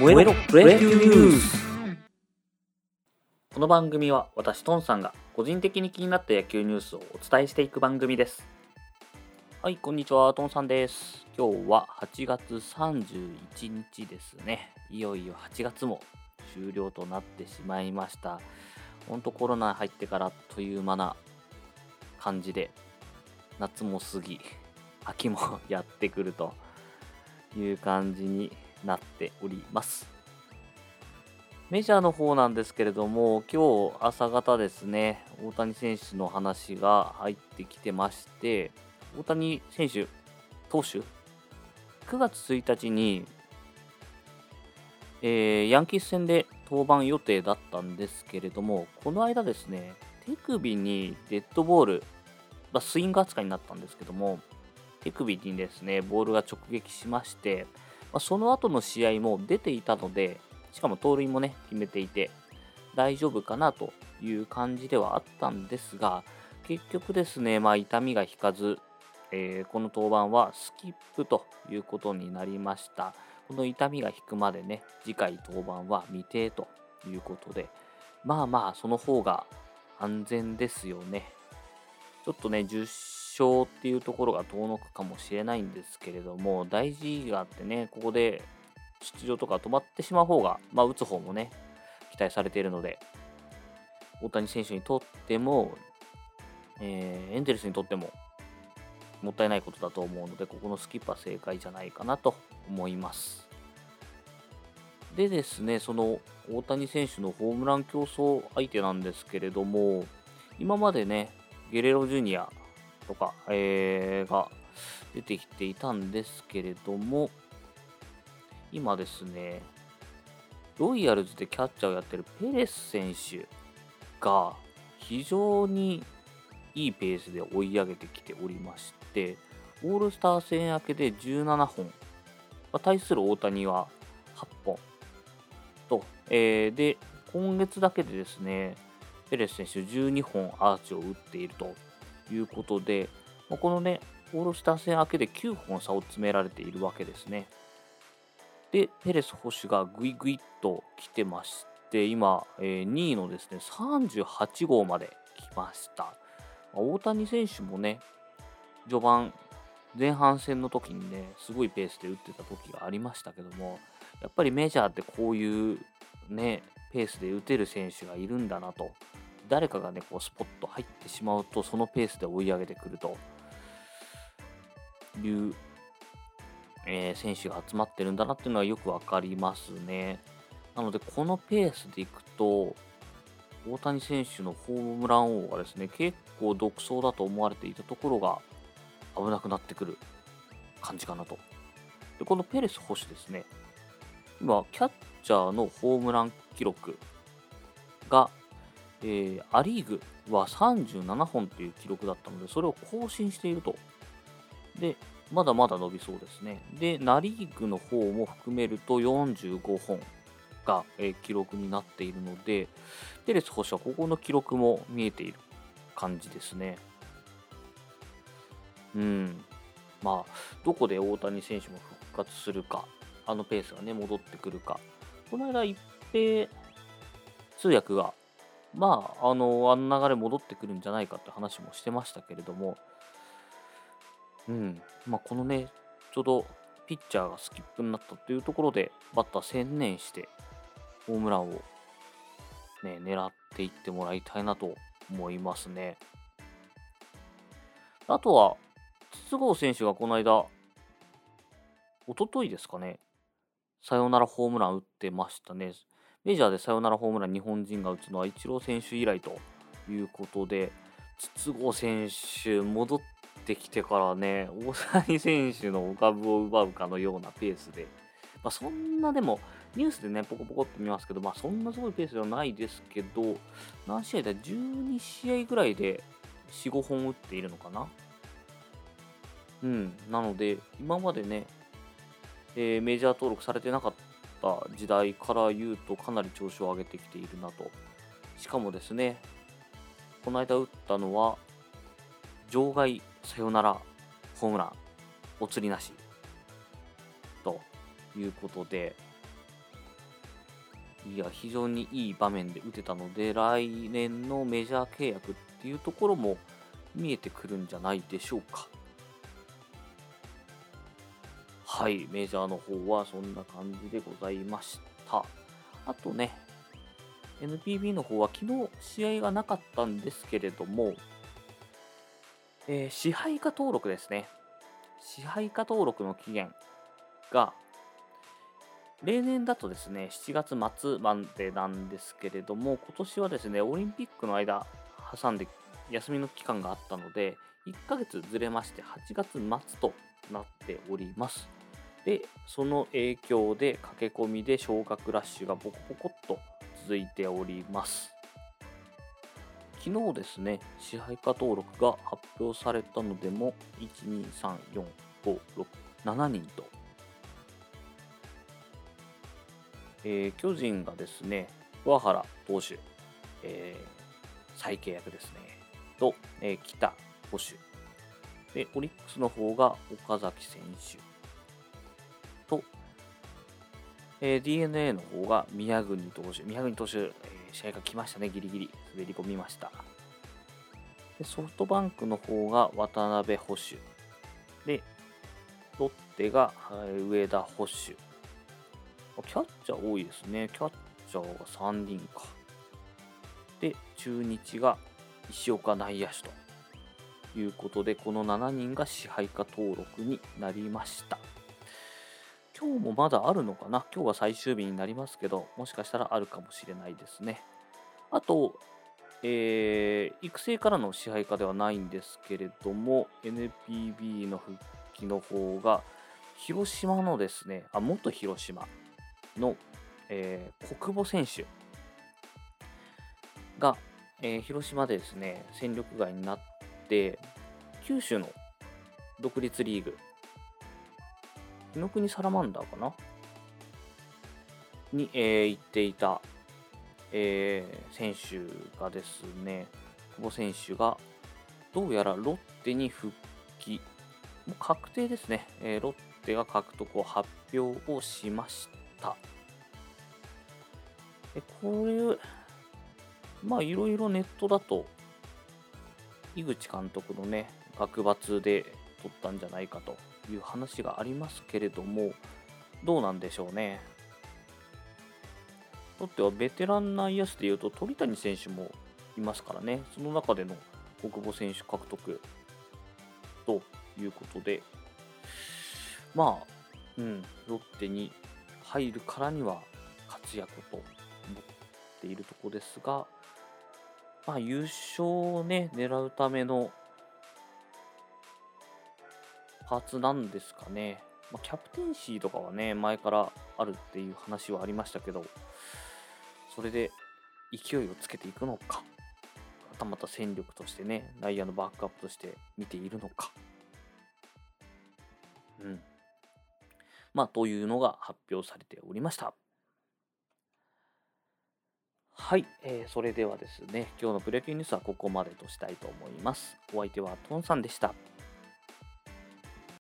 燃えろプロ野球ニュースこの番組は私トンさんが個人的に気になった野球ニュースをお伝えしていく番組です。はいこんにちはトンさんです。今日は8月31日ですね。いよいよ8月も終了となってしまいました。ほんとコロナ入ってからあっという間な感じで夏も過ぎ秋も やってくるという感じになっております。メジャーの方なんですけれども、今日朝方ですね、大谷選手の話が入ってきてまして、大谷選手、投手、9月1日に、えー、ヤンキース戦で登板予定だったんですけれども、この間ですね、手首にデッドボール、まあ、スイング扱いになったんですけども、手首にですね、ボールが直撃しまして、まあ、その後の試合も出ていたので、しかも盗塁もね、決めていて、大丈夫かなという感じではあったんですが、結局ですね、まあ、痛みが引かず、えー、この登板はスキップということになりました。この痛みが引くまでね、次回登板は未定ということで、まあまあ、その方が安全ですよね。ちょっとね、10勝っていうところが遠のくかもしれないんですけれども、大事があってね、ここで出場とか止まってしまう方が、まあ、打つ方もね、期待されているので、大谷選手にとっても、えー、エンゼルスにとっても、もったいないことだと思うので、ここのスキップは正解じゃないかなと思います。でですね、その大谷選手のホームラン競争相手なんですけれども、今までね、ゲレロジュニアとか、えー、が出てきていたんですけれども、今ですね、ロイヤルズでキャッチャーをやってるペレス選手が非常にいいペースで追い上げてきておりまして、オールスター戦明けで17本、対する大谷は8本と、えー、で、今月だけでですね、ペレス選手12本アーチを打っていると。いうことで、ま、このね、オールスター戦明けで9本差を詰められているわけですね。で、ペレス捕手がぐいぐいっと来てまして、今、えー、2位のですね、38号まで来ました。大谷選手もね、序盤、前半戦の時にね、すごいペースで打ってた時がありましたけども、やっぱりメジャーってこういうね、ペースで打てる選手がいるんだなと誰かがね、こうスポッと入ってしまうと、そのペースで追い上げてくるという、えー、選手が集まってるんだなっていうのはよくわかりますね。なので、このペースでいくと、大谷選手のホームラン王はですね、結構独走だと思われていたところが危なくなってくる感じかなと。で、このペレス捕手ですね、今、キャッチャーのホームラン記録がえー、ア・リーグは37本という記録だったので、それを更新していると。で、まだまだ伸びそうですね。で、ナ・リーグの方も含めると45本が、えー、記録になっているので、テレス捕手はここの記録も見えている感じですね。うん。まあ、どこで大谷選手も復活するか、あのペースがね、戻ってくるか。この間、一平通訳がまあ、あの、あの流れ戻ってくるんじゃないかって話もしてましたけれども、うん、まあ、このね、ちょうどピッチャーがスキップになったというところで、バッター専念して、ホームランをね、狙っていってもらいたいなと思いますね。あとは、筒香選手がこの間、おとといですかね、サヨナラホームラン打ってましたね。メジャーでサヨナラホームラン日本人が打つのはイチロー選手以来ということで、筒香選手戻ってきてからね、大谷選手のお株を奪うかのようなペースで、まあ、そんなでも、ニュースでね、ポコポコって見ますけど、まあそんなすごいペースではないですけど、何試合だ ?12 試合ぐらいで4、5本打っているのかな？うん、なので、今までね、えー、メジャー登録されてなかったった時代から言うとかなり調子を上げてきているなと。しかもですね、この間打ったのは、場外サヨナラホームラン、お釣りなし。ということで、いや、非常にいい場面で打てたので、来年のメジャー契約っていうところも見えてくるんじゃないでしょうか。はい、メジャーの方はそんな感じでございました。あとね、NPB の方は昨日試合がなかったんですけれども、えー、支配下登録ですね。支配下登録の期限が、例年だとですね、7月末までなんですけれども、今年はですね、オリンピックの間挟んで休みの期間があったので、1ヶ月ずれまして8月末となっております。で、その影響で駆け込みで昇格ラッシュがボコボコっと続いております。昨日ですね、支配下登録が発表されたのでも、1、2、3、4、5、6、7人と、えー、巨人がですね、桑原投手、えー、再契約ですね、と、えー、北捕手、で、オリックスの方が岡崎選手。えー、DNA の方が宮国投手、宮国投手、えー、試合が来ましたね、ギリギリ滑り込みました。でソフトバンクの方が渡辺捕手、で、ロッテが、上田捕手。キャッチャー多いですね。キャッチャーが3人か。で、中日が石岡内野手ということで、この7人が支配下登録になりました。今日もまだあるのかな？今日が最終日になりますけど、もしかしたらあるかもしれないですね。あと、えー、育成からの支配下ではないんですけれども、NPB の復帰の方が、広島のですね、あ、元広島の、えー、国母選手が、えー、広島でですね、戦力外になって、九州の独立リーグ、紀ノ国サラマンダーかな？に、えー、行っていた、えー、選手がですね、久保選手がどうやらロッテに復帰、もう確定ですね、えー、ロッテが獲得を発表をしました。でこれ、まあいろいろネットだと、井口監督のね、学罰で取ったんじゃないかと。いう話がありますけれども、どうなんでしょうね。ロッテはベテラン内野手でいうと鳥谷選手もいますからね、その中での小久保選手獲得ということで、まあ、うん、ロッテに入るからには活躍と思っているところですが、まあ、優勝をね、狙うためのパーツなんですかね。まあ、キャプテンシーとかはね、前からあるっていう話はありましたけど、それで勢いをつけていくのか、はたまた戦力としてね、内野のバックアップとして見ているのか。うん。まあ、というのが発表されておりました。はい、えー、それではですね、今日のプロ野球ニュースはここまでとしたいと思います。お相手はトンさんでした。